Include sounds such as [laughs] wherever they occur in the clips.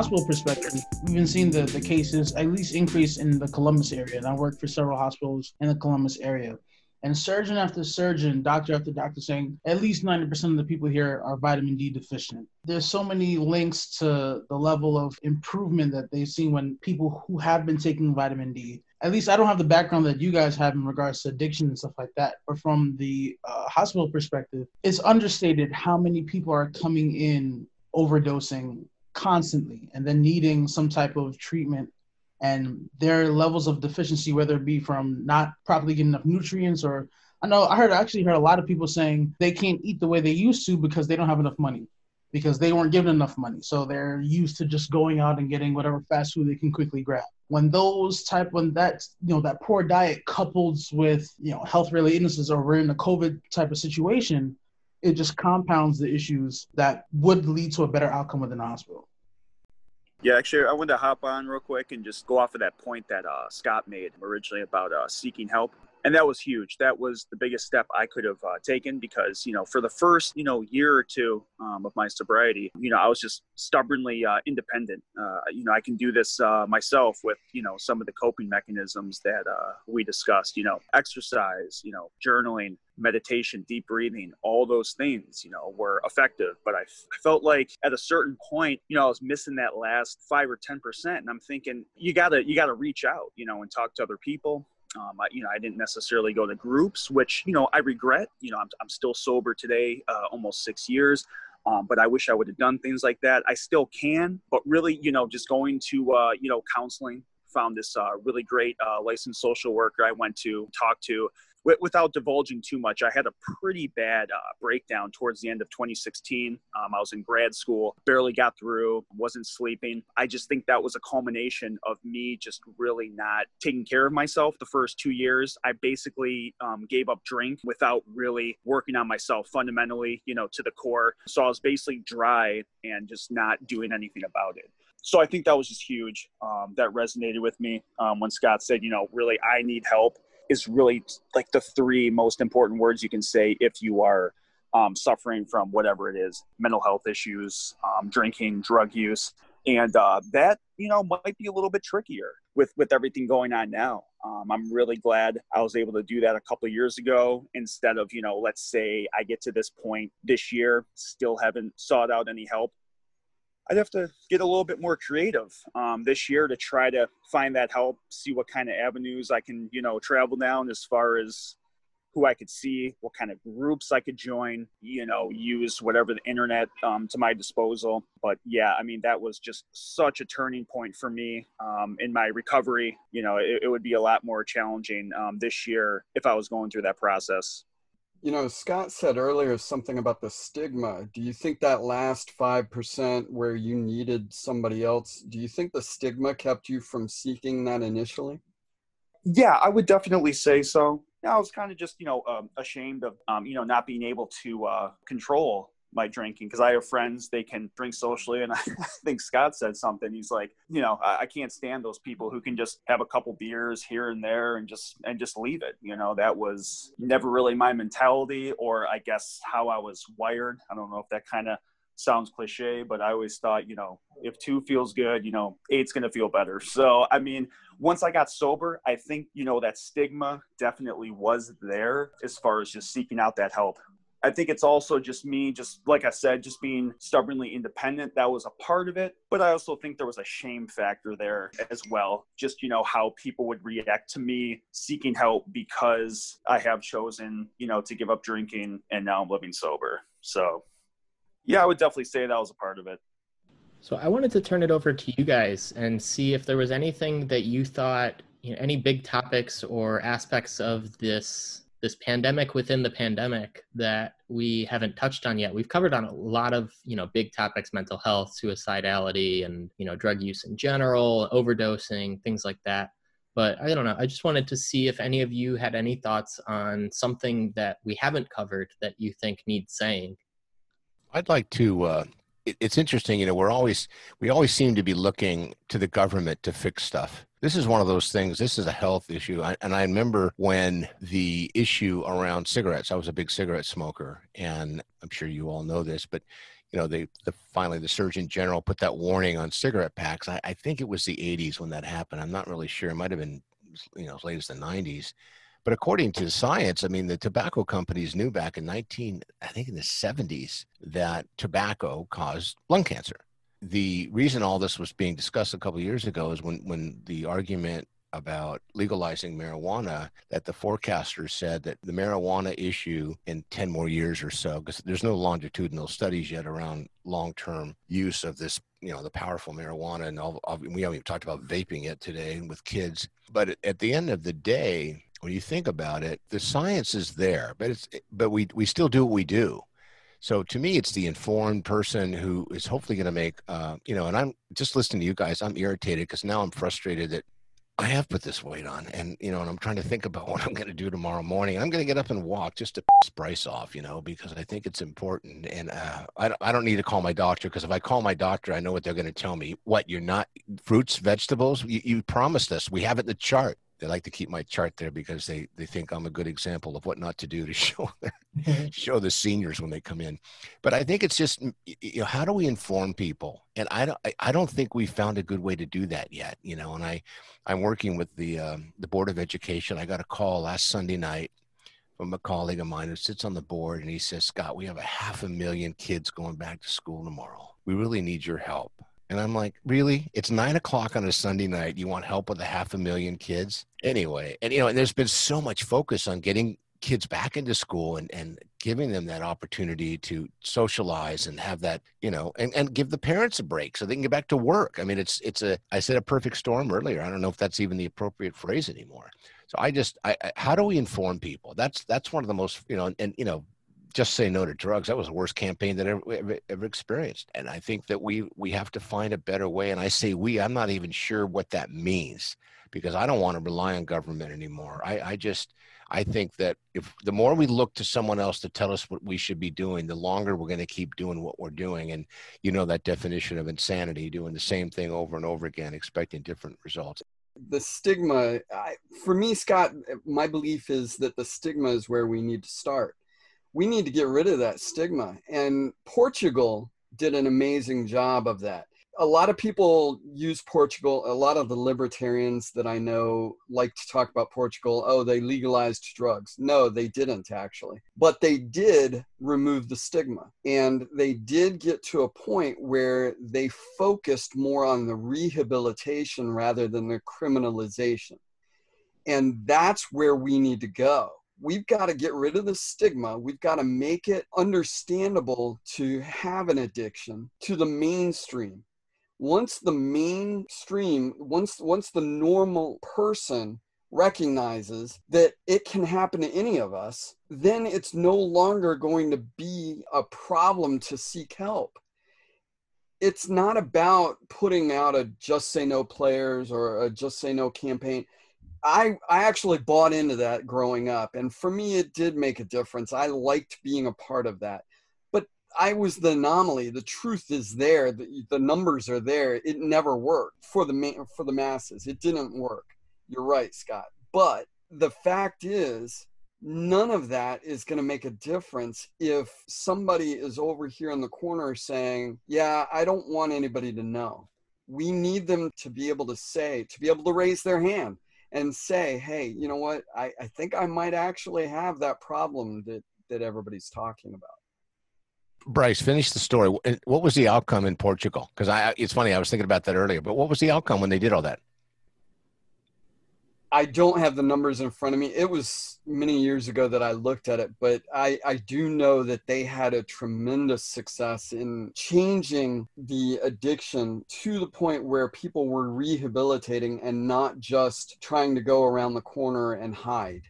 hospital perspective, we've been seeing the, the cases at least increase in the Columbus area. And I work for several hospitals in the Columbus area. And surgeon after surgeon, doctor after doctor saying at least 90% of the people here are vitamin D deficient. There's so many links to the level of improvement that they've seen when people who have been taking vitamin D at least I don't have the background that you guys have in regards to addiction and stuff like that. But from the uh, hospital perspective, it's understated how many people are coming in overdosing constantly and then needing some type of treatment and their levels of deficiency, whether it be from not properly getting enough nutrients or I know I heard I actually heard a lot of people saying they can't eat the way they used to because they don't have enough money because they weren't given enough money. So they're used to just going out and getting whatever fast food they can quickly grab. When those type when that you know that poor diet coupled with you know health related illnesses or we're in a COVID type of situation, it just compounds the issues that would lead to a better outcome within the hospital. Yeah, actually, I wanted to hop on real quick and just go off of that point that uh, Scott made originally about uh, seeking help and that was huge. That was the biggest step I could have uh, taken because you know for the first you know year or two um, of my sobriety, you know I was just stubbornly uh, independent. Uh, you know I can do this uh, myself with you know some of the coping mechanisms that we discussed. You know exercise, you know journaling, meditation, deep breathing, all those things, you know, were effective. But I, f- I felt like at a certain point, you know, I was missing that last five or 10%. And I'm thinking, you gotta, you gotta reach out, you know, and talk to other people. Um, I, you know, I didn't necessarily go to groups, which you know I regret. You know, I'm, I'm still sober today, uh, almost six years. Um, but I wish I would have done things like that. I still can, but really, you know, just going to uh, you know counseling. Found this uh, really great uh, licensed social worker I went to talk to without divulging too much, I had a pretty bad uh, breakdown towards the end of 2016. Um, I was in grad school, barely got through, wasn't sleeping. I just think that was a culmination of me just really not taking care of myself the first two years. I basically um, gave up drink without really working on myself fundamentally, you know, to the core. So I was basically dry and just not doing anything about it so I think that was just huge. Um, that resonated with me um, when Scott said, you know, really, I need help is really like the three most important words you can say if you are um, suffering from whatever it is mental health issues um, drinking drug use. And uh, that you know might be a little bit trickier with with everything going on now. Um, i'm really glad i was able to do that a couple years ago instead of you know let's say i get to this point this year still haven't sought out any help I'd have to get a little bit more creative um, this year to try to find that help, see what kind of avenues I can, you know, travel down as far as who I could see, what kind of groups I could join, you know, use whatever the internet um, to my disposal. But yeah, I mean, that was just such a turning point for me um, in my recovery. You know, it, it, would be a lot more challenging um, this year if I was going through that process. You know, Scott said earlier something about the stigma. Do you think that last 5% where you needed somebody else, do you think the stigma kept you from seeking that initially? Yeah, I would definitely say so. I was kind of just, you know, um, ashamed of, um, you know, not being able to uh, control my drinking because I have friends they can drink socially, and [laughs] I think Scott said something. He's like, you know, I, I, can't stand those people who can just have a couple beers here and there and just and just leave it. You know, that was never really my mentality, or I guess how I was wired. I don't know if that kind of sounds cliche, but I always thought, you know, if two feels good, you know, eight's to feel better. [laughs] So, I mean, once I got sober, I think, you know, that stigma definitely was there as far as just seeking out that help. I think it's also just me, just like I said, just being stubbornly independent. That was a part of it. But I also think there was a shame factor there as well. Just, you know, how people would react to me seeking help because I have chosen, you know, to give up drinking and now I'm living sober. So, yeah, I would definitely say that was a part of it. So I wanted to turn it over to you guys and see if there was anything that you thought, you know, any big topics or aspects of this this pandemic within the pandemic that we haven't touched on yet. We've covered on a lot of, you know, big topics, mental health, suicidality and, you know, drug use in general, overdosing, things like that. But I don't know. I just wanted to see if any of you had any thoughts on something that we haven't covered that you think needs saying. I'd like to uh, it's interesting you know we're always we always seem to be looking to the government to fix stuff this is one of those things this is a health issue I, and i remember when the issue around cigarettes i was a big cigarette smoker and i'm sure you all know this but you know, they the finally the Surgeon General put that warning on cigarette packs. I, I think it was the 80s when that happened. I'm not really sure. It might have been, you know, as late as the 90s. But according to science, I mean, the tobacco companies knew back in 19, I think in the 70s, that tobacco caused lung cancer. The reason all this was being discussed a couple years ago is when, when the argument about legalizing marijuana that the forecasters said that the marijuana issue in 10 more years or so because there's no longitudinal studies yet around long-term use of this you know the powerful marijuana and all, all we haven't even talked about vaping yet today with kids but at the end of the day when you think about it the science is there but it's but we we still do what we do so to me, it's the informed person who is hopefully going to make, uh, you know, and I'm just listening to you guys. I'm irritated because now I'm frustrated that I have put this weight on, and you know, and I'm trying to think about [laughs] what I'm going to do tomorrow morning. I'm going to get up and walk just to piss Bryce off, you know, because I think it's important. And uh, I, I don't need to call my doctor because if I call my doctor, I know what they're going to tell me. What you're not fruits, vegetables? You, you promised us. We have it in the chart they like to keep my chart there because they they think I'm a good example of what not to do to [laughs] show [laughs] show the seniors when they come in. But I think it's just you know how do we inform people? And I don't I don't think we found a good way to do that yet. You know, and I I'm working with the um, the board of education. I got a call last Sunday night from a colleague of mine who sits on the board, and he says, Scott, we have a half a million kids going back to school tomorrow. We really need your help. And I'm like, really? It's nine o'clock on a Sunday night. You want help with a half a million kids? Anyway, and you know, and there's been so much focus on getting kids back into school and, and giving them that opportunity to socialize and have that, you know, and, and give the parents a break so they can get back to work. I mean, it's it's a I said a perfect storm earlier. I don't know if that's even the appropriate phrase anymore. So I just I, I how do we inform people? That's that's one of the most, you know, and, and you know, just say no to drugs. That was the worst campaign that ever, ever, ever experienced. And I think that we we have to find a better way. And I say we, I'm not even sure what that means because I don't want to rely on government anymore. I, I just I think that if the more we look to someone else to tell us what we should be doing, the longer we're going to keep doing what we're doing. And you know that definition of insanity, doing the same thing over and over again, expecting different results the stigma I, for me scott my belief is that the stigma is where we need to start we need to get rid of that stigma. And Portugal did an amazing job of that. A lot of people use Portugal. A lot of the libertarians that I know like to talk about Portugal. Oh, they legalized drugs. No, they didn't actually. But they did remove the stigma. And they did get to a point where they focused more on the rehabilitation rather than the criminalization. And that's where we need to go we've got to get rid of the stigma. We've got to make it understandable to have an addiction to the mainstream. Once the mainstream, once once the normal person recognizes that it can happen to any of us, then it's no longer going to be a problem to seek help. It's not about putting out a just say no players or a just say no campaign I I actually bought into that growing up, and for me, it did make a difference. I liked being a part of that, but I was the anomaly. The truth is there. The, the numbers are there. It never worked for the for the masses. It didn't work. You're right, Scott. But the fact is, none of that is going to make a difference if somebody is over here in the corner saying, "Yeah, I don't want anybody to know." We need them to be able to say, to be able to raise their hand and say, hey, you know what? I, I think I might actually have that problem that, that everybody's talking about. Bryce, finish the story. What was the outcome in Portugal? Because I, it's funny, I was thinking about that earlier. But what was the outcome when they did all that? I don't have the numbers in front of me. It was many years ago that I looked at it, but I, I do know that they had a tremendous success in changing the addiction to the point where people were rehabilitating and not just trying to go around the corner and hide.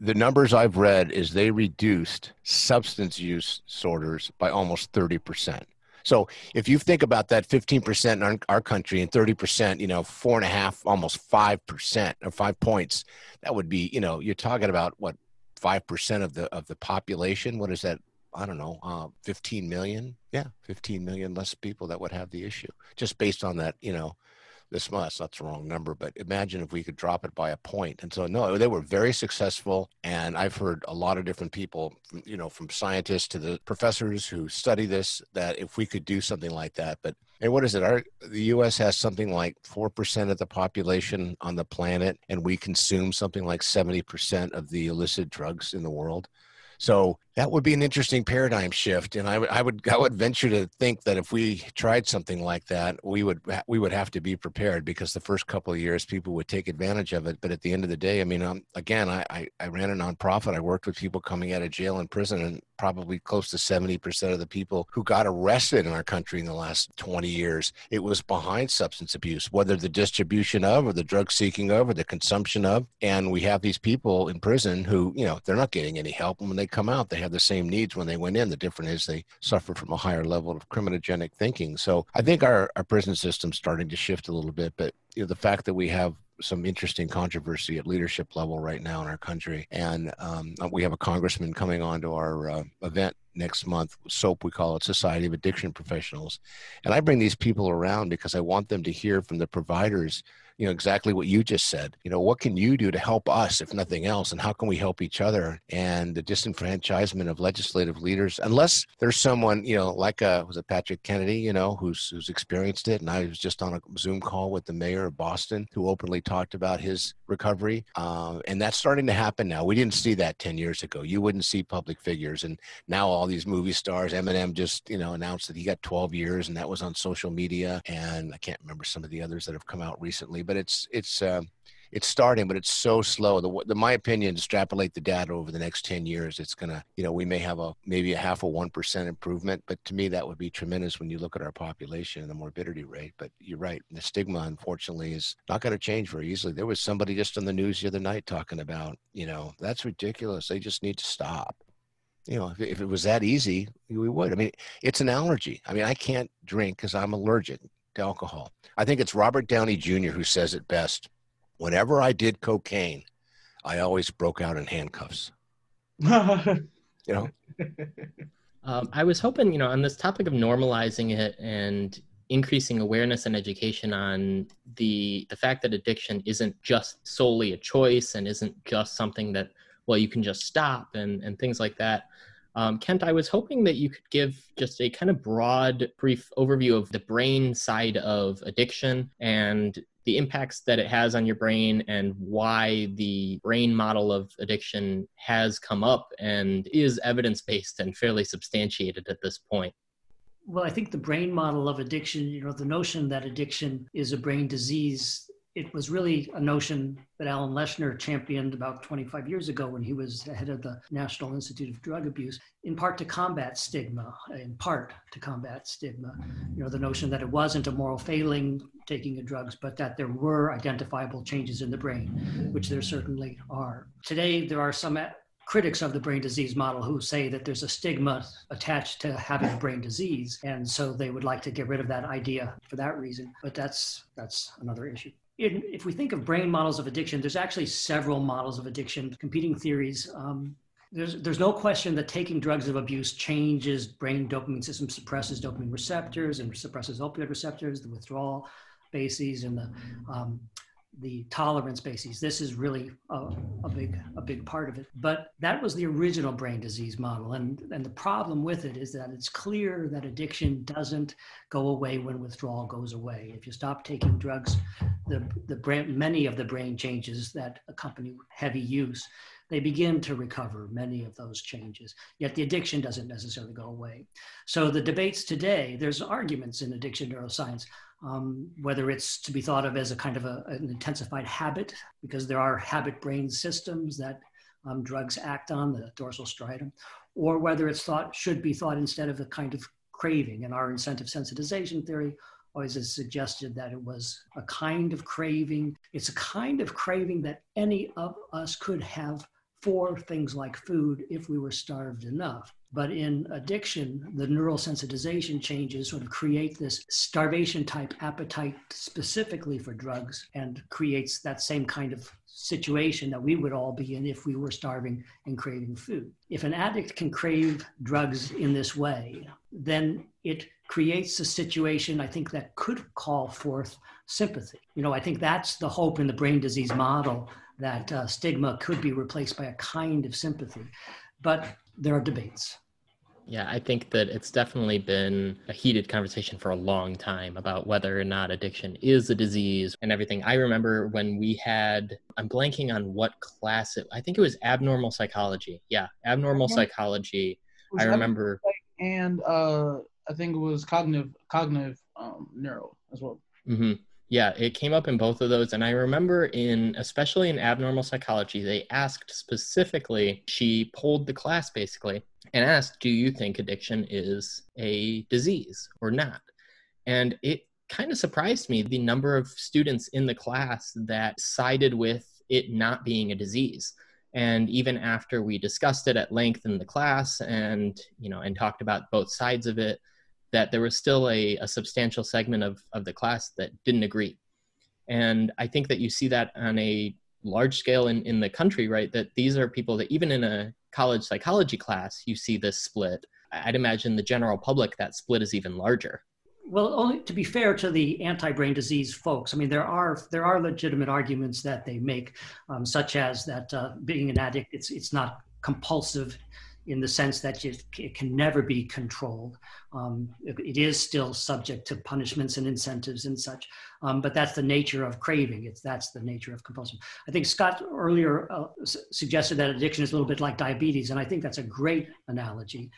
The numbers I've read is they reduced substance use disorders by almost 30%. So if you think about that 15% in our, our country and 30%, you know, four and a half, almost 5% or five points, that would be, you know, you're talking about what, 5% of the, of the population. What is that? I don't know, uh, 15 million. Yeah. 15 million less people that would have the issue just based on that, you know, this well, that's not the wrong number, but imagine if we could drop it by a point. And so, no, they were very successful. And I've heard a lot of different people, you know, from scientists to the professors who study this, that if we could do something like that, but and what is it? Our the U.S. has something like four percent of the population on the planet, and we consume something like seventy percent of the illicit drugs in the world. So that would be an interesting paradigm shift, and I would I would venture to think that if we tried something like that, we would we would have to be prepared because the first couple of years people would take advantage of it. But at the end of the day, I mean, um, again, I, I I ran a nonprofit. I worked with people coming out of jail and prison, and probably close to seventy percent of the people who got arrested in our country in the last twenty years, it was behind substance abuse, whether the distribution of, or the drug seeking of, or the consumption of. And we have these people in prison who, you know, they're not getting any help, and when they come out, they have the same needs when they went in. The difference is they suffer from a higher level of criminogenic thinking. So I think our, our prison system's starting to shift a little bit, but you know, the fact that we have some interesting controversy at leadership level right now in our country. And um, we have a congressman coming on to our uh, event next month, SOAP, we call it Society of Addiction Professionals. And I bring these people around because I want them to hear from the providers you know exactly what you just said. You know what can you do to help us if nothing else and how can we help each other? And the disenfranchisement of legislative leaders unless there's someone you know like uh was it patrick kennedy you know who's who's experienced it and i was just on a zoom call with the mayor of boston who openly talked about his recovery um, and that's starting to happen now. We didn't see that 10 years ago. You wouldn't see public figures and now all these movie stars eminem just you know announced that he got 12 years and that was on social media and i can't remember some of the others that have come out recently but it's it's uh, it's starting, but it's so slow. The, the my opinion, extrapolate the data over the next ten years, it's gonna you know we may have a maybe a half a one percent improvement, but to me that would be tremendous when you look at our population and the morbidity rate. But you're right, the stigma unfortunately is not going to change very easily. There was somebody just on the news the other night talking about you know that's ridiculous. They just need to stop you know, if, if, it was that easy, we would. I mean, it's an allergy. I mean, I can't drink because I'm allergic to alcohol. I think it's Robert Downey Jr. who says it best. Whenever I did cocaine, I always broke out in handcuffs. [laughs] you know? Um, I was hoping, you know, on this topic of normalizing it and increasing awareness and education on the the fact that addiction isn't just solely a choice and isn't just something that well you can just stop and and things like that um, Kent, I was hoping that you could give just a kind of broad, brief overview of the brain side of addiction and the impacts that it has on your brain and why the brain model of addiction has come up and is evidence based and fairly substantiated at this point. Well, I think the brain model of addiction, you know, the notion that addiction is a brain disease it was really a notion that Alan Leshner championed about 25 years ago when he was head of the National Institute of Drug Abuse, in part to combat stigma, in part to combat stigma. You know, the notion that it wasn't a moral failing taking of drugs, but that there were identifiable changes in the brain, which there certainly are. Today, there are some critics of the brain disease model who say that there's a stigma attached to having a brain disease and so they would like to get rid of that idea for that reason but that's that's another issue in, if we think of brain models of addiction, there's actually several models of addiction, competing theories. Um, there's, there's no question that taking drugs of abuse changes brain dopamine system, suppresses dopamine receptors and suppresses opioid receptors, the withdrawal bases and the um, the tolerance bases. This is really a, a, big a big part of it. But that was the original brain disease model, and and the problem with it is that it's clear that addiction doesn't go away when withdrawal goes away. If you stop taking drugs, the the brain, many of the brain changes that accompany heavy use. They begin to recover many of those changes, yet the addiction doesn't necessarily go away. So, the debates today, there's arguments in addiction neuroscience um, whether it's to be thought of as a kind of a, an intensified habit, because there are habit brain systems that um, drugs act on, the dorsal striatum, or whether it's thought should be thought instead of a kind of craving. And our incentive sensitization theory always has suggested that it was a kind of craving. It's a kind of craving that any of us could have for things like food if we were starved enough. But in addiction, the neural sensitization changes sort of create this starvation type appetite specifically for drugs and creates that same kind of situation that we would all be in if we were starving and craving food. If an addict can crave drugs in this way, then it creates a situation I think that could call forth sympathy. You know, I think that's the hope in the brain disease model that uh, stigma could be replaced by a kind of sympathy. But there are debates. Yeah, I think that it's definitely been a heated conversation for a long time about whether or not addiction is a disease and everything. I remember when we had, I'm blanking on what class it, I think it was abnormal psychology. Yeah, abnormal psychology. I remember. And uh, I think it was cognitive, cognitive um, neuro as well. Mm-hmm. Yeah, it came up in both of those. And I remember in, especially in abnormal psychology, they asked specifically, she pulled the class basically and asked, Do you think addiction is a disease or not? And it kind of surprised me the number of students in the class that sided with it not being a disease and even after we discussed it at length in the class and you know and talked about both sides of it that there was still a, a substantial segment of, of the class that didn't agree. And I think that you see that on a large scale in, in the country, right? That these are people that even in a college psychology class, you see this split. I'd imagine the general public, that split is even larger. Well, only to be fair to the anti-brain disease folks, I mean there are there are legitimate arguments that they make, um, such as that uh, being an addict, it's it's not compulsive in the sense that it, it can never be controlled. Um, it, it is still subject to punishments and incentives and such, um, but that's the nature of craving. It's that's the nature of compulsion. I think Scott earlier uh, suggested that addiction is a little bit like diabetes, and I think that's a great analogy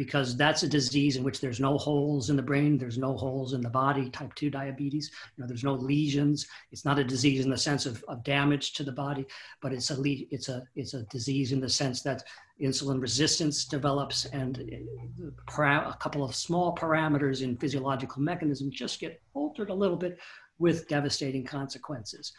because that's a disease in which there's no holes in the brain, there's no holes in the body, type 2 diabetes. You know, there's no lesions. It's not a disease in the sense of, of damage to the body, but it's a, le- it's, a, it's a disease in the sense that insulin resistance develops and eh, a couple of small parameters in physiological mechanism just get altered a little bit with devastating consequences.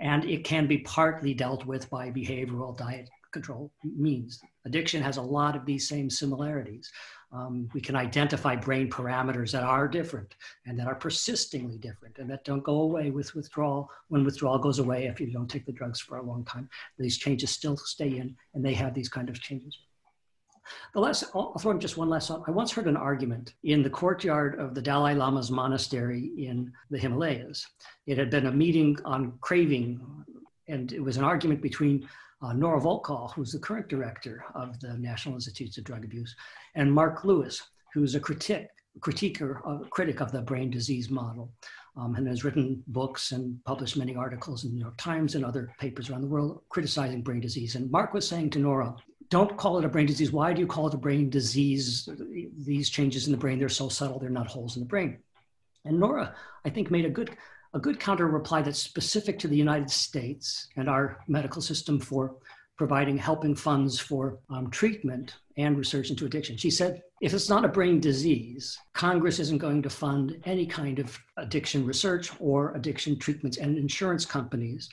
And it can be partly dealt with by behavioral diet control means. Addiction has a lot of these same similarities. Um, we can identify brain parameters that are different and that are persistingly different and that don't go away with withdrawal when withdrawal goes away if you don't take the drugs for a long time. These changes still stay in and they have these kind of changes. The last, I'll throw in just one last thought. I once heard an argument in the courtyard of the Dalai Lama's monastery in the Himalayas. It had been a meeting on craving, and it was an argument between uh, Nora Volkow, who's the current director of the National Institutes of Drug Abuse, and Marc Lewis, who's a critic, critiquer, a critic of the brain disease model, um, and has written books and published many articles in the New York Times and other papers around the world criticizing brain disease. And Marc was saying to Nora, don't call it a brain disease. Why do you call it a brain disease? These changes in the brain, they're so subtle, they're not holes in the brain. And Nora, I think, made a good a good counter reply that's specific to the United States and our medical system for providing helping funds for um, treatment and research into addiction. She said, if it's not a brain disease, Congress isn't going to fund any kind of addiction research or addiction treatments, and insurance companies,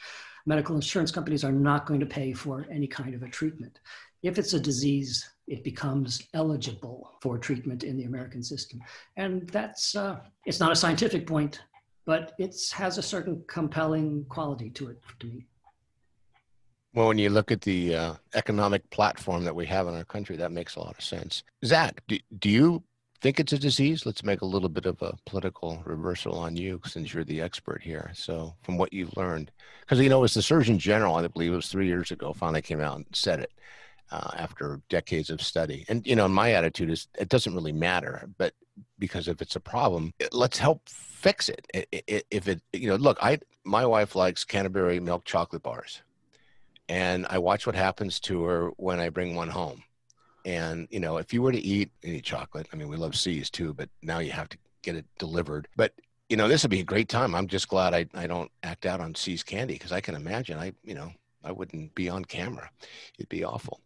medical insurance companies, are not going to pay for any kind of a treatment. If it's a disease, it becomes eligible for treatment in the American system. And that's, uh, it's not a scientific point, but it has a certain compelling quality to it to me. Well, when you look at the uh, economic platform that we have in our country, that makes a lot of sense. Zach, do, do you think it's a disease? Let's make a little bit of a political reversal on you since you're the expert here. So, from what you've learned, because you know, was the Surgeon General, I believe it was three years ago, finally came out and said it uh, after decades of study. And, you know, my attitude is it doesn't really matter, but because if it's a problem, let's help fix it. If it, you know, look, I, my wife likes Cadbury milk chocolate bars and I watch what happens to her when I bring one home. And, you know, if you were to eat any chocolate, I mean, we love See's too, but now you have to get it delivered. But, you know, this would be a great time. I'm just glad I, I don't act out on See's candy because I can imagine I, you know, I wouldn't be on camera. It'd be awful.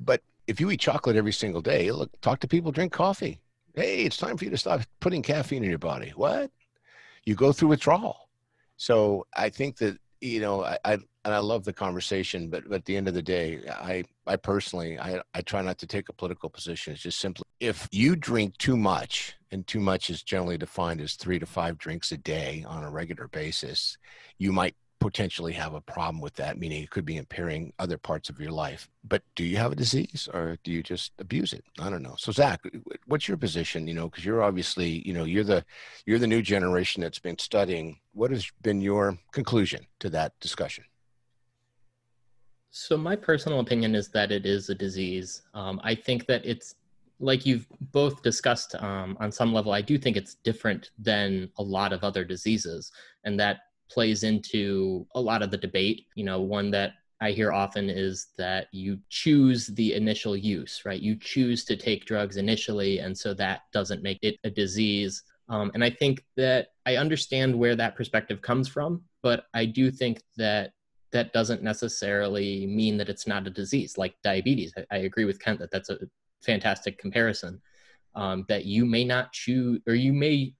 But if you eat chocolate every single day, look, talk to people, drink coffee. Hey, it's time for you to stop putting caffeine in your body. What? You go through withdrawal. So I think that you know I, I and I love the conversation, but, but at the end of the day, I I personally I I try not to take a political position. It's just simply if you drink too much, and too much is generally defined as three to five drinks a day on a regular basis, you might potentially have a problem with that, meaning it could be impairing other parts of your life. But do you have a disease or do you just abuse it? I don't know. So Zach, what's your position? You know, because you're obviously, you know, you're the you're the new generation that's been studying. What has been your conclusion to that discussion? So my personal opinion is that it is a disease. Um, I think that it's like you've both discussed um, on some level. I do think it's different than a lot of other diseases, and that plays into a lot of the debate. You know, one that I hear often is that you choose the initial use, right? You choose to take drugs initially, and so that doesn't make it a disease. Um, and I think that I understand where that perspective comes from, but I do think that that doesn't necessarily mean that it's not a disease like diabetes. I, I agree with Kent that that's a fantastic comparison. Um, that you may not choose, or you may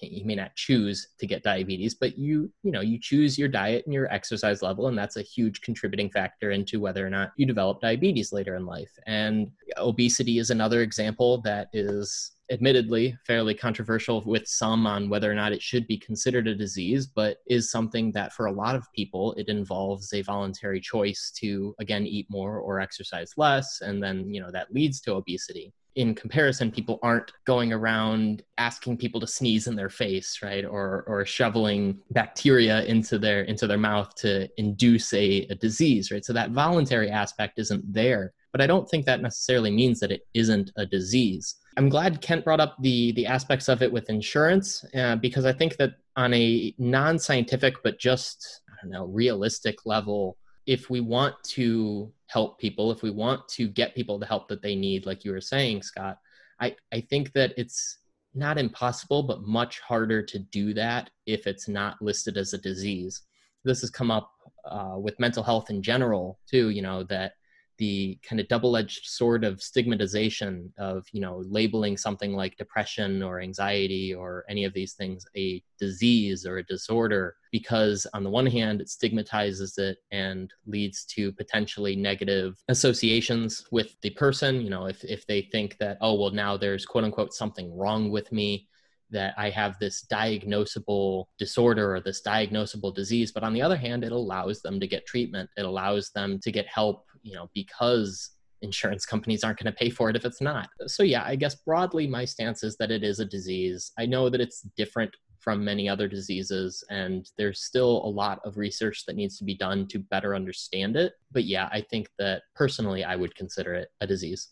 you may not choose to get diabetes but you you know you choose your diet and your exercise level and that's a huge contributing factor into whether or not you develop diabetes later in life. And obesity is another example that is admittedly fairly controversial with some on whether or not it should be considered a disease but is something that for a lot of people it involves a voluntary choice to again eat more or exercise less and then you know that leads to obesity in comparison, people aren't going around asking people to sneeze in their face, right, or or shoveling bacteria into their into their mouth to induce a, a disease, right? So that voluntary aspect isn't there. But I don't think that necessarily means that it isn't a disease. I'm glad Kent brought up the the aspects of it with insurance uh, because I think that on a non-scientific but just I don't know realistic level, if we want to help people, if we want to get people the help that they need, like you were saying, Scott, I, I think that it's not impossible, but much harder to do that if it's not listed as a disease. This has come up uh, with mental health in general, too, you know, that the kind of double-edged sword of stigmatization of you know labeling something like depression or anxiety or any of these things a disease or a disorder because on the one hand it stigmatizes it and leads to potentially negative associations with the person you know if, if they think that oh well now there's quote unquote something wrong with me that I have this diagnosable disorder or this diagnosable disease. But on the other hand, it allows them to get treatment. It allows them to get help you know, because insurance companies aren't going to pay for it if it's not. So, yeah, I guess broadly, my stance is that it is a disease. I know that it's different from many other diseases, and there's still a lot of research that needs to be done to better understand it. But yeah, I think that personally, I would consider it a disease.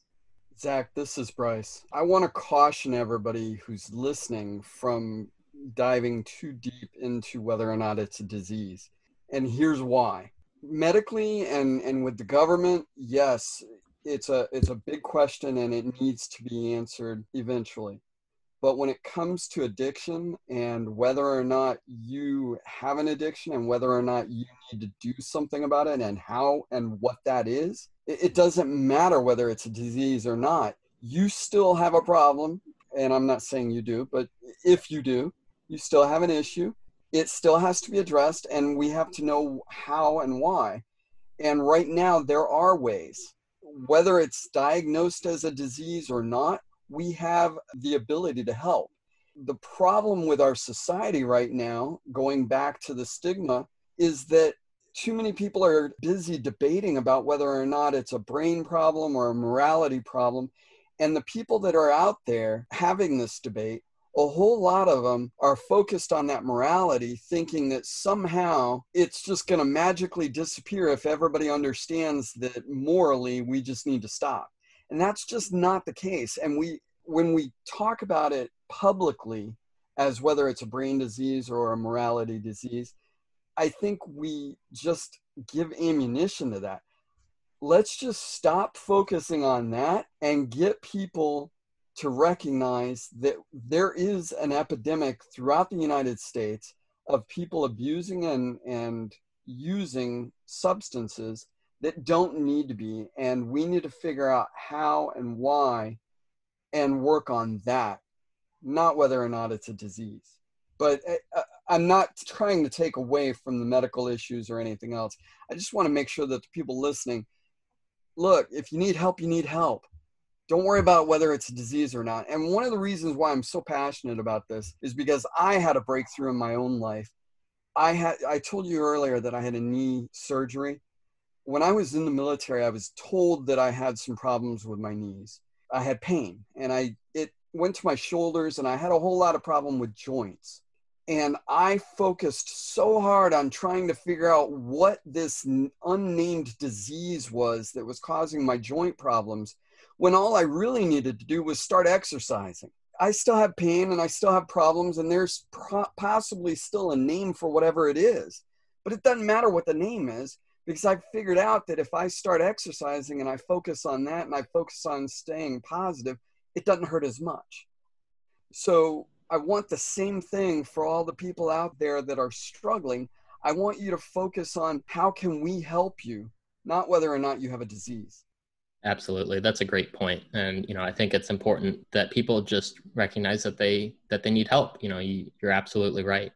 Zach, this is Bryce. I want to caution everybody who's listening from diving too deep into whether or not it's a disease. And here's why medically and and with the government yes it's a it's a big question and it needs to be answered eventually but when it comes to addiction and whether or not you have an addiction and whether or not you need to do something about it and how and what that is it, it doesn't matter whether it's a disease or not. You still have a problem and i'm not saying you do but if you do you still have an issue. It still has to be addressed and we have to know how and why. And right now there are ways whether it's diagnosed as a disease or not we have the ability to help the problem with our society right now going back to the stigma is that too many people are busy debating about whether or not it's a brain problem or a morality problem and the people that are out there having this debate a whole lot of them are focused on that morality, thinking that somehow it's just going to magically disappear if everybody understands that morally we just need to stop. And that's just not the case. And we, when we talk about it publicly, as whether it's a brain disease or a morality disease, I think we just give ammunition to that. Let's just stop focusing on that and get people to recognize that there is an epidemic throughout the United States of people abusing and, and using substances that don't need to be. And we need to figure out how and why and work on that, not whether or not it's a disease. But uh, uh, I'm not trying to take away from the medical issues or anything else. I just want to make sure that the people listening look, if you need help, you need help don't worry about whether it's a disease or not. And one of the reasons why I'm so passionate about this is because I had a breakthrough in my own life I had I told you earlier that I had a knee surgery. When I was in the military, I was told that I had some problems with my knees. I had pain and I it went to my shoulders and I had a whole lot of problem with joints. And I focused so hard on trying to figure out what this unnamed disease was that was causing my joint problems when all I really needed to do was start exercising. I still have pain and I still have problems, and there's pro- possibly still a name for whatever it is. But it doesn't matter what the name is because I've figured out that if I start exercising and I focus on that and I focus on staying positive, it doesn't hurt as much. So I want the same thing for all the people out there that are struggling. I want you to focus on how can we help you, not whether or not you have a disease. Absolutely. That's a great point. And, you know, I think it's important that people just recognize that they, that they need help. You know, you, you're absolutely right.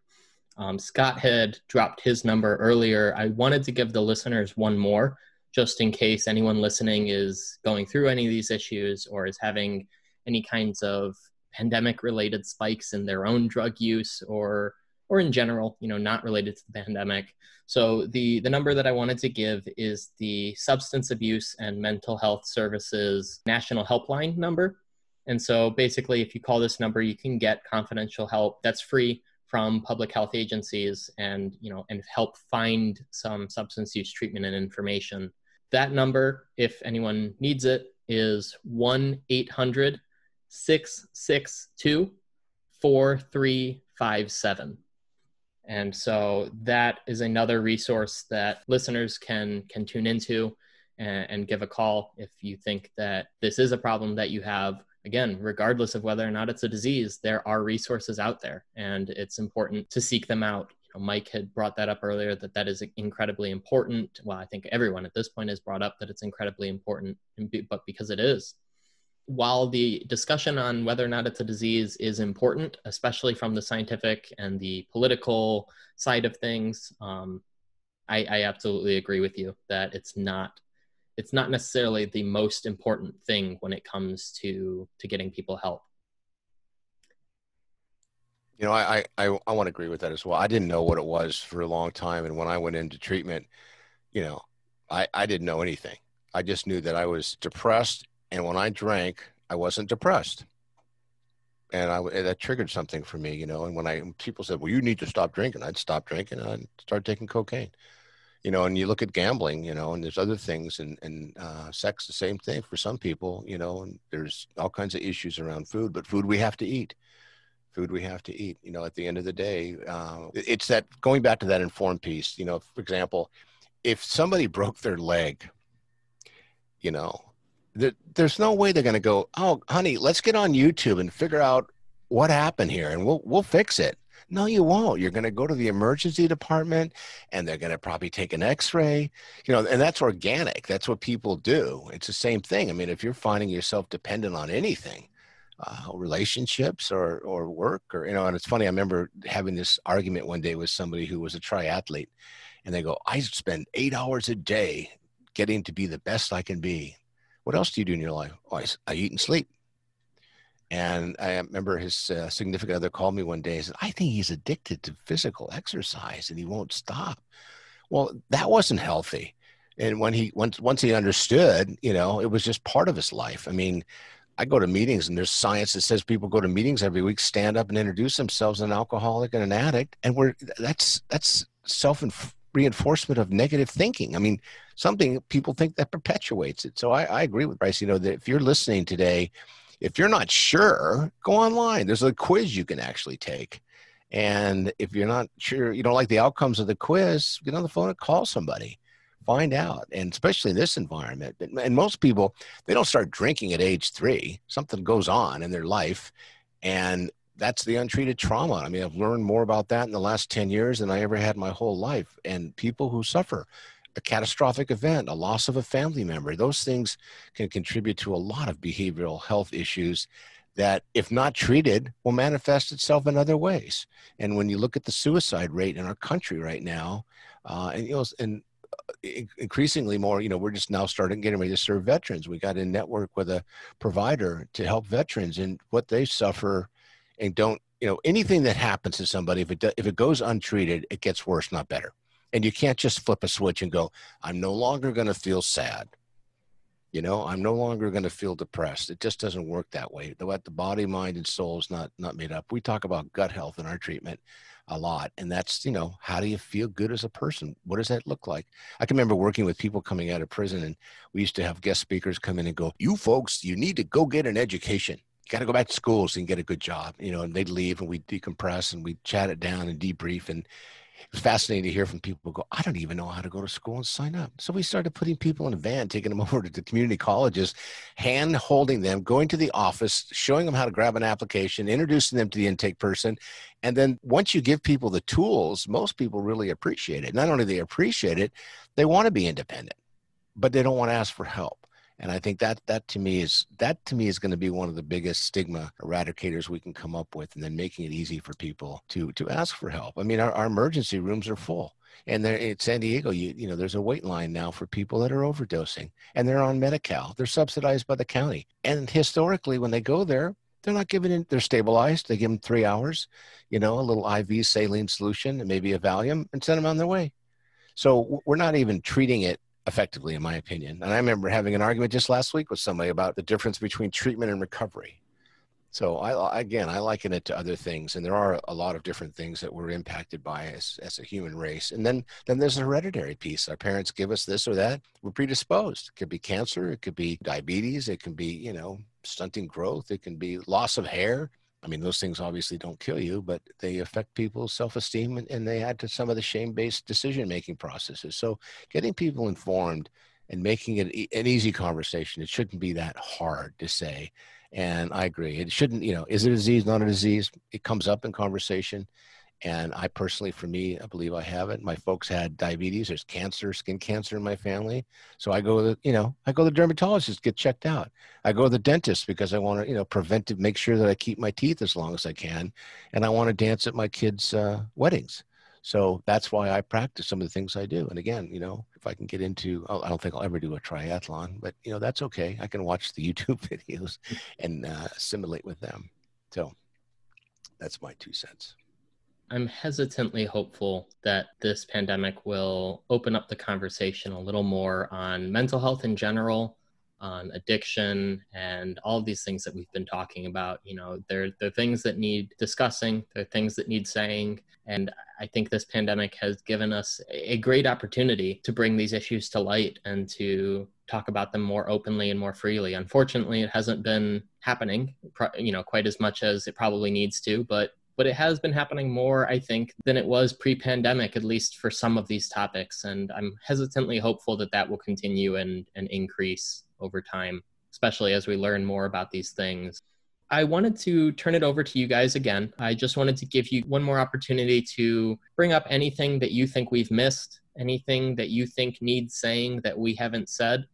Um, Scott had dropped his number earlier. I wanted to give the listeners one more just in case anyone listening is going through any of these issues or is having any kinds of pandemic related spikes in their own drug use or or in general, you know, not related to the pandemic. So the the number that I wanted to give is the Substance Abuse and Mental Health Services National Helpline number. And so basically if you call this number, you can get confidential help that's free from public health agencies and, you know, and help find some substance use treatment and information. That number, if anyone needs it, is 1 800 662 4357 and so that is another resource that listeners can can tune into and, and, give a call if you think that this is a problem that you have again regardless of whether or not it's a disease there are resources out there and it's important to seek them out. You know, mike had brought that up earlier that that is incredibly important. Well i think everyone at this point has brought up that it's incredibly important but because it is. While the discussion on whether or not it's a disease is important, especially from the scientific and the political side of things, um, I, I, absolutely agree with you that it's not it's not necessarily the most important thing when it comes to to getting people help. You know, I, I, I want to agree with that as well. I didn't know what it was for a long time. And when I went into treatment, you know, I, I didn't know anything. I just knew that I was depressed and when I drank, I wasn't depressed. And I that triggered something for me, you know. And when I people said, "Well, you need to stop drinking," I'd stop drinking and I'd start taking cocaine, you know. And you look at gambling, you know, and there's other things, and and uh, sex, the same thing for some people, you know. And there's all kinds of issues around food, but food we have to eat food we have to eat you know at the end of the day uh, it's that going back to that informed piece you know for example if somebody [laughs] broke their leg you know there's no way they're going to go, oh, honey, let's get on YouTube and figure out what happened here, and we'll we'll fix it. No, you won't. You're going to go to the emergency department, and they're going to probably take an X-ray. You know, and that's organic. That's what people do. It's the same thing. I mean, if you're finding yourself dependent on anything, uh, relationships or or work, or you know, and it's funny. I remember having this argument one day with somebody who was a triathlete, and they go, "I spend eight hours a day getting to be the best I can be." what else do you do in your life? Oh, I, I eat and sleep. And I remember his uh, significant other called me one day and said, I think he's addicted to physical exercise and he won't stop. Well, that wasn't healthy. And when he once once he understood, you know, it was just part of his life. I mean, I go to meetings and there's science that says people go to meetings every week, stand up and introduce themselves as an alcoholic and an addict, and we're that's that's self reinforcement of negative thinking. I mean, something people think that perpetuates it. So I, I agree with Bryce. You know, that if you're listening today, if you're not sure, go online. There's a quiz you can actually take. And if you're not sure, you don't like the outcomes of the quiz, get on the phone and call somebody. Find out. And especially in this environment. And most people, they don't start drinking at age three. Something goes on in their life. And that's the untreated trauma. I mean, I've learned more about that in the last 10 years than I ever had my whole life. And people who suffer a catastrophic event, a loss of a family member, those things can contribute to a lot of behavioral health issues that, if not treated, will manifest itself in other ways. And when you look at the suicide rate in our country right now, uh, and you know, and uh, increasingly more, you know, we're just now starting getting ready to serve veterans. We got in network with a provider to help veterans and what they suffer and don't you know, anything that happens to somebody, if it, do, if it goes untreated, it gets worse, not better. And you can't just flip a switch and go, I'm no longer going to feel sad. You know, I'm no longer going to feel depressed. It just doesn't work that way. The, the body, mind, and soul is not not made up. We talk about gut health in our treatment a lot, and that's you know, how do you feel good as a person? What does that look like? I can remember working with people coming out of prison, and we used to have guest speakers come in and go, "You folks, you need to go get an education." You got to go back to school so you can get a good job, you know. And they'd leave, and we decompress and we chat it down and debrief, and it was fascinating to hear from people go, I don't even know how to go to school and sign up. So we started putting people in a van, taking them [laughs] over to the community colleges, hand holding them, going to the office, showing them how to grab an application, introducing them to the intake person. And then once you give people the tools, most people really appreciate it. Not only they appreciate it, they want to be independent, but they don't want to ask for help and i think that that to me is that to me is going to be one of the biggest stigma eradicators we can come up with and then making it easy for people to to ask for help. I mean our, our emergency rooms are full. And there in san diego you you know there's a wait line now for people that are overdosing and they're on medi-cal. They're subsidized by the county. And historically when they go there they're not given in they're stabilized. They give them three hours you know a little iv saline solution and maybe a valium and send them on their way. So we're not even treating it effectively, in my opinion. And I remember having an argument just last week with somebody about the difference between treatment and recovery. So I again, I liken it to other things, and there are a lot of different things that we're impacted by as, as a human race. And then then there's a hereditary piece. Our parents give us this or that. We're predisposed. It could be cancer. It could be diabetes. It can be you know stunting growth. It can be loss of hair. I mean, those things obviously don't kill you, but they affect people's self esteem and, and, they add to some of the shame based decision making processes. So, getting people informed and making it an easy conversation, it shouldn't be that hard to say. And I agree. It shouldn't, you know, is it a disease, not a disease? It comes up in conversation. And I personally, for me, I believe I have it. My folks had diabetes. There's cancer, skin cancer in my family. So I go to, the, you know, I go to the dermatologist, get checked out. I go to the dentist because I want to, you know, prevent it, make sure that I keep my teeth as long as I can. And I want to dance at my kids' uh, weddings. So that's why I practice some of the things I do. And again, you know, if I can get into, I don't think I'll ever do a triathlon, but you know, that's okay. I can watch the [laughs] YouTube videos and uh, assimilate with them. So that's my two cents. I'm hesitantly hopeful that this pandemic will open up the conversation a little more on mental health in general, on addiction, and all of these things that we've been talking about. You know, they're, they're things that need discussing, they're things that need saying. And I think this pandemic has given us a great opportunity to bring these issues to light and to talk about them more openly and more freely. Unfortunately, it hasn't been happening, you know, quite as much as it probably needs to, but but it has been happening more, I think, than it was pre pandemic, at least for some of these topics. And I'm hesitantly hopeful that that will continue and, and increase over time, especially as we learn more about these things. I wanted to turn it over to you guys again. I just wanted to give you one more opportunity to bring up anything that you think we've missed, anything that you think needs saying that we haven't said.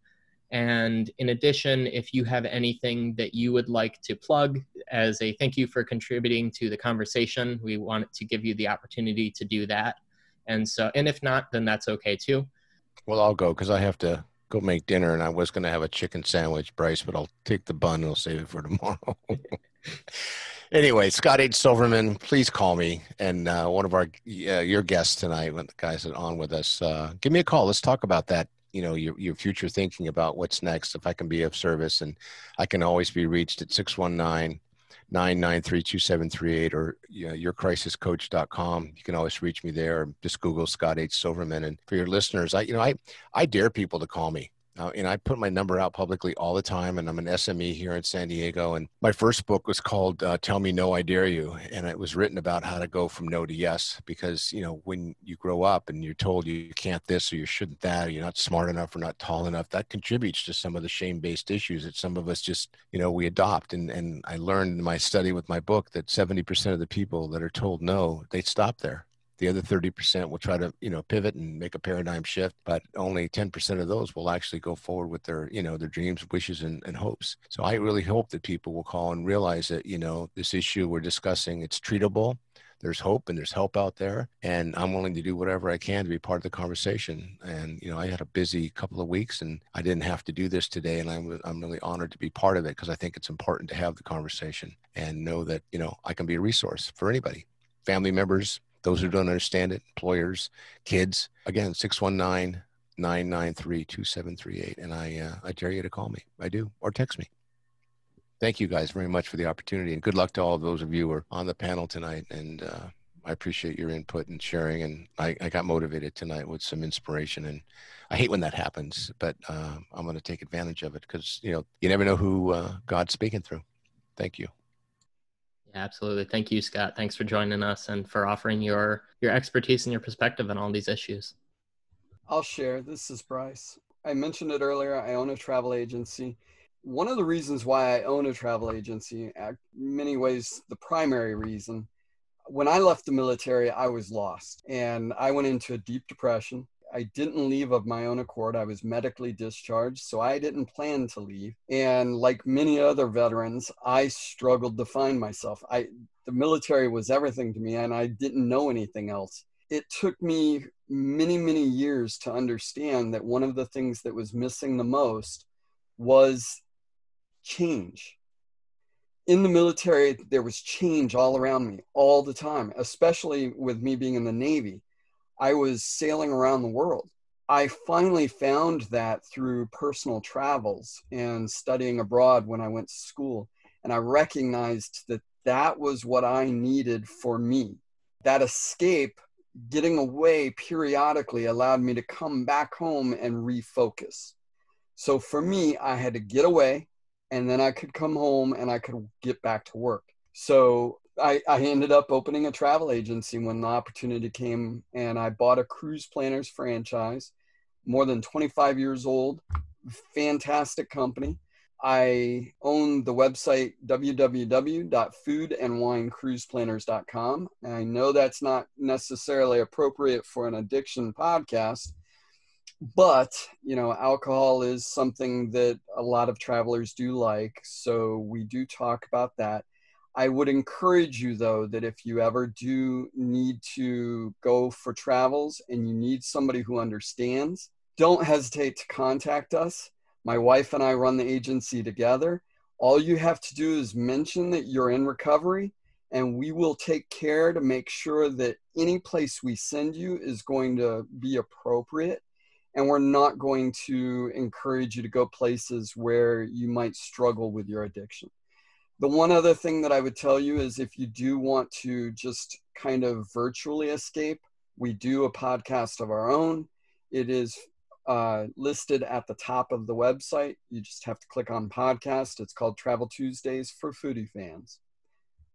And in addition, if you have anything that you would like to plug as a thank you for contributing to the conversation, we want to give you the opportunity to do that. And so, and if not, then that's okay too. Well, I'll go because I have to go make dinner and I was going to have a chicken sandwich, Bryce, but I'll take the bun and I'll save it for tomorrow. [laughs] anyway, Scott H. Silverman, please call me. And uh, one of our, uh, your guests tonight, when the guys are on with us, uh, give me a call. Let's talk about that you know your, your future thinking about what's next if i can be of service and i can always be reached at 619 993 2738 or you know, yourcrisiscoach.com. You can always reach me there. Just Google Scott H. Silverman. And for your listeners, I, you know, I, I dare people to call me. Uh, and I put my number out publicly all the time, and I'm an SME here in San Diego. And my first book was called uh, "Tell Me No, I Dare You," and it was written about how to go from no to yes. Because you know, when you grow up and you're told you can't this or you shouldn't that, or you're not smart enough or not tall enough, that contributes to some of the shame-based issues that some of us just you know we adopt. And and I learned in my study with my book that 70% of the people that are told no, they stop there the other 30% will try to, you know, pivot and make a paradigm shift, but only 10% of those will actually go forward with their, you know, their dreams, wishes, and, and hopes. So I really hope that people will call and realize that, you know, this issue we're discussing, it's treatable. there's hope and there's help out there. And I'm willing to do whatever I can to be part of the conversation. And, you know, I had a busy couple of weeks and I didn't have to do this today. And I'm, I'm really honored to be part of it because I think it's important to have the conversation and know that, you know, I can be a resource for anybody, family members, those who don't understand it, employers, kids. Again, 619 993 2738. And I, uh, I dare you to call me. I do, or text me. Thank you guys very much for the opportunity and good luck to all of those of you who are on the panel tonight. And uh, I appreciate your input and sharing. And I, I, got motivated tonight with some inspiration. And I hate when that happens, but uh, I'm going to take advantage of it because, you know, you never know who uh, God's speaking through. Thank you. Absolutely. Thank you, Scott. Thanks for joining us and for offering your your expertise and your perspective on all these issues. I'll share. This is Bryce. I mentioned it earlier. I own a travel agency. One of the reasons why I own a travel agency, in many ways, the primary reason, when I left the military, I was lost and I went into a deep depression. I didn't leave of my own accord. I was medically discharged, so I didn't plan to leave. And like many other veterans, I struggled to find myself. I the military was everything to me and I didn't know anything else. It took me many, many years to understand that one of the things that was missing the most was change. In the military, there was change all around me all the time, especially with me being in the Navy. I was sailing around the world. I finally found that through personal travels and studying abroad when I went to school. And I recognized that that was what I needed for me. That escape, getting away periodically, allowed me to come back home and refocus. So for me, I had to get away and then I could come home and I could get back to work. So I, I ended up opening a travel agency when the opportunity came, and I bought a cruise planners franchise, more than 25 years old, fantastic company. I own the website www.foodandwinecruiseplanners.com. And I know that's not necessarily appropriate for an addiction podcast, but you know, alcohol is something that a lot of travelers do like. So we do talk about that. I would encourage you, though, that if you ever do need to go for travels and you need somebody who understands, don't hesitate to contact us. My wife and I run the agency together. All you have to do is mention that you're in recovery, and we will take care to make sure that any place we send you is going to be appropriate. And we're not going to encourage you to go places where you might struggle with your addiction. The one other thing that I would tell you is if you do want to just kind of virtually escape, we do a podcast of our own. It is uh, listed at the top of the website. You just have to click on podcast. It's called Travel Tuesdays for Foodie Fans.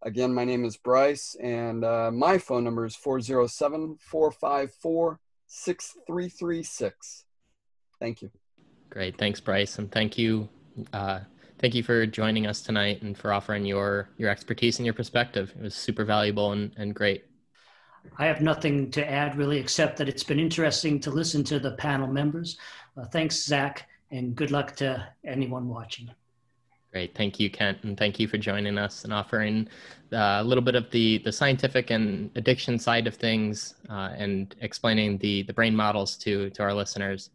Again, my name is Bryce, and uh, my phone number is 407 454 6336. Thank you. Great. Thanks, Bryce. And thank you, uh, thank you for joining us tonight and for offering your your expertise and your perspective. It was super valuable and, and great. I have nothing to add really, except that it's been interesting to listen to the panel members. Uh, thanks, Zach, and good luck to anyone watching. Great, thank you, Kent, and thank you for joining us and offering uh, a little bit of the the scientific and addiction side of things, uh, and explaining the the brain models to to our listeners.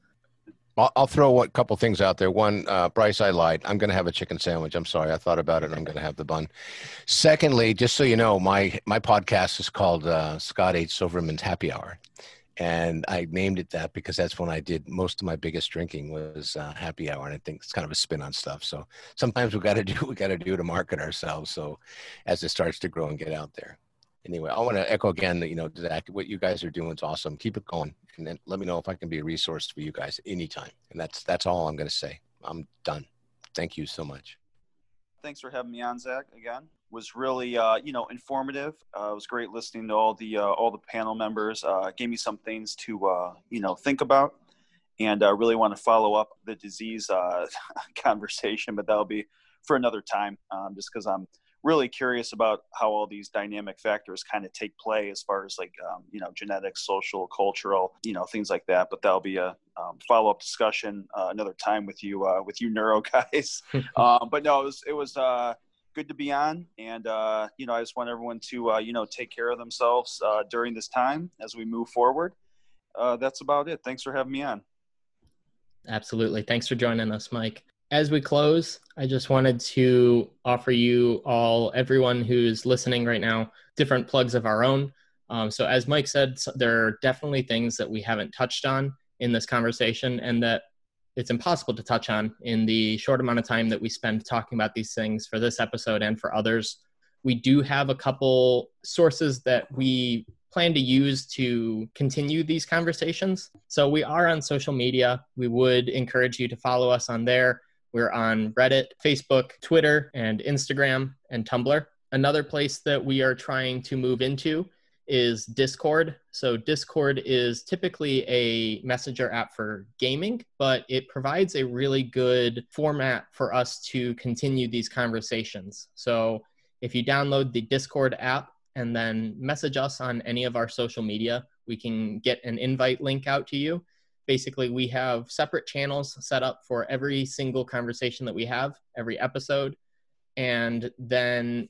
I'll, throw a couple things out there. One, uh, Bryce, I lied. I'm going to have a chicken sandwich. I'm sorry. I thought about it. I'm going to have the bun. Secondly, just so you know, my my podcast is called uh, Scott H. Silverman's Happy Hour, and I named it that because that's when I did most of my biggest drinking was uh, happy hour, and I think it's kind of a spin on stuff. So sometimes we got to do we got to do to market ourselves. So as it starts to grow and get out there. Anyway, I want to echo again that you know Zach, what you guys are doing is awesome. Keep it going and then let me know if I can be a resource for you guys anytime. And that's that's all I'm going to say. I'm done. Thank you so much. Thanks for having me on, Zach. Again, was really uh, you know informative. Uh, it was great listening to all the uh, all the panel members. Uh, gave me some things to uh, you know think about, and I really want to follow up the disease uh, [laughs] conversation, but that'll be for another time. Um, just because I'm really curious about how all these dynamic factors kind of take play as far as like um, you know genetics social cultural you know things like that but that'll be a um, follow-up discussion uh, another time with you uh, with you neuro [laughs] guys [laughs] um, but no it was it was uh, good to be on. And, uh, you know, I just want everyone to, uh, you know, take care of themselves uh, during this time as we move forward. Uh, that's about it. Thanks for having me on. Absolutely. Thanks for joining us, Mike. As we close, I just wanted to offer you all, everyone who's listening right now, different plugs of our own. Um, so, as Mike said, there are definitely things that we haven't touched on in this conversation and that it's impossible to touch on in the short amount of time that we spend talking about these things for this episode and for others. We do have a couple sources that we plan to use to continue these conversations. So we are on social media. We would encourage you to follow us on there. We're on Reddit, Facebook, Twitter, and Instagram and Tumblr. Another place that we are trying to move into is Discord. So, Discord is typically a messenger app for gaming, but it provides a really good format for us to continue these conversations. So, if you download the Discord app and then message us on any of our social media, we can get an invite link out to you. Basically, we have separate channels set up for every single conversation that we have, every episode. And then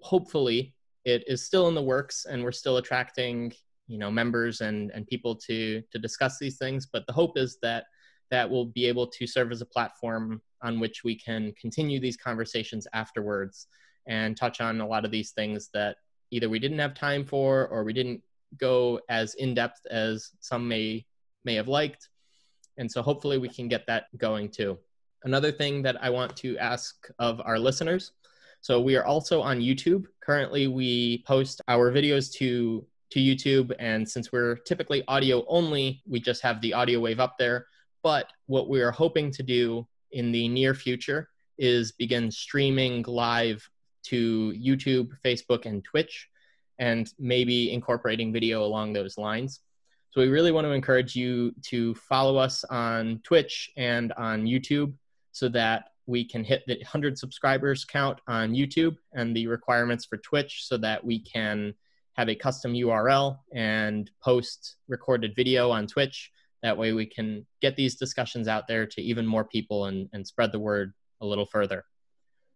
hopefully it is still in the works and we're still attracting you know members and and people to to discuss these things but the hope is that that will be able to serve as a platform on which we can continue these conversations afterwards and touch on a lot of these things that either we didn't have time for or we didn't go as in depth as some may may have liked and so hopefully we can get that going too another thing that i want to ask of our listeners so we are also on YouTube. Currently, we post our videos to to YouTube, and since we're typically audio only, we just have the audio wave up there. But what we are hoping to do in the near future is begin streaming live to YouTube, Facebook, and Twitch, and maybe incorporating video along those lines. So we really want to encourage you to follow us on Twitch and on YouTube so that we can hit the 100 subscribers count on YouTube and the requirements for Twitch so that we can have a custom URL and post recorded video on Twitch. That way, we can get these discussions out there to even more people and, and spread the word a little further.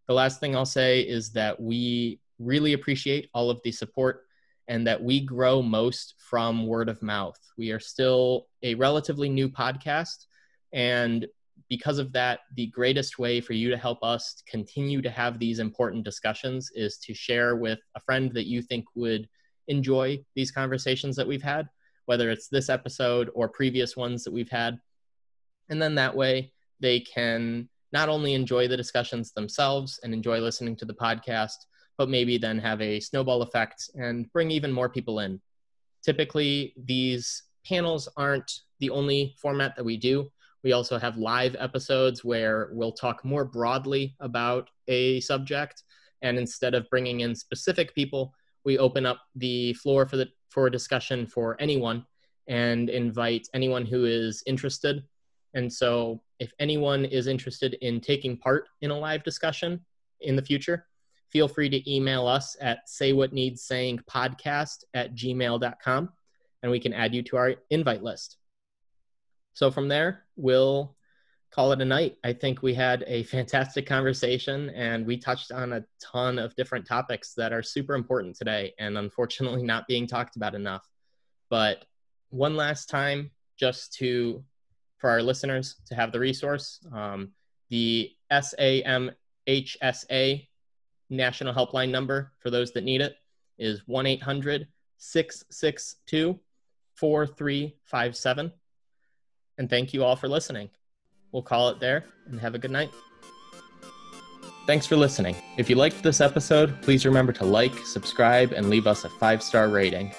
The last thing I'll say is that we really appreciate all of the support and that we grow most from word of mouth. We are still a relatively new podcast, and because of that, the greatest way for you to help us continue to have these important discussions is to share with a friend that you think would enjoy these conversations that we've had, whether it's this episode or previous ones that we've had. And then that way, they can not only enjoy the discussions themselves and enjoy listening to the podcast, but maybe then have a snowball effect and bring even more people in. Typically, these panels aren't the only format that we do. We also have live episodes where we'll talk more broadly about a subject. And instead of bringing in specific people, we open up the floor for the for a discussion for anyone and invite anyone who is interested. And so if anyone is interested in taking part in a live discussion in the future, feel free to email us at say what needs saying podcast at gmail.com and we can add you to our invite list. So from there, we'll call it a night. I think we had a [laughs] fantastic conversation and we touched on a ton of different topics that are super important today and unfortunately not being talked about enough. But one last time, just to for our listeners to have the resource, um, the SAMHSA national helpline number for those that need it is 1 800 662 4357. And thank you all for listening. We'll call it there and have a good night. Thanks for listening. If you liked this episode, please remember to like, subscribe, and leave us a five star rating.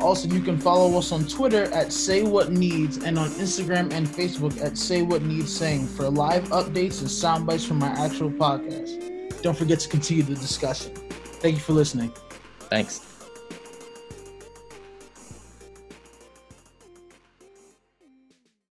Also, you can follow us on Twitter at Say What Needs and on Instagram and Facebook at Say What Needs Saying for live updates and sound bites from our actual podcast. Don't forget to continue the discussion. Thank you for listening. Thanks.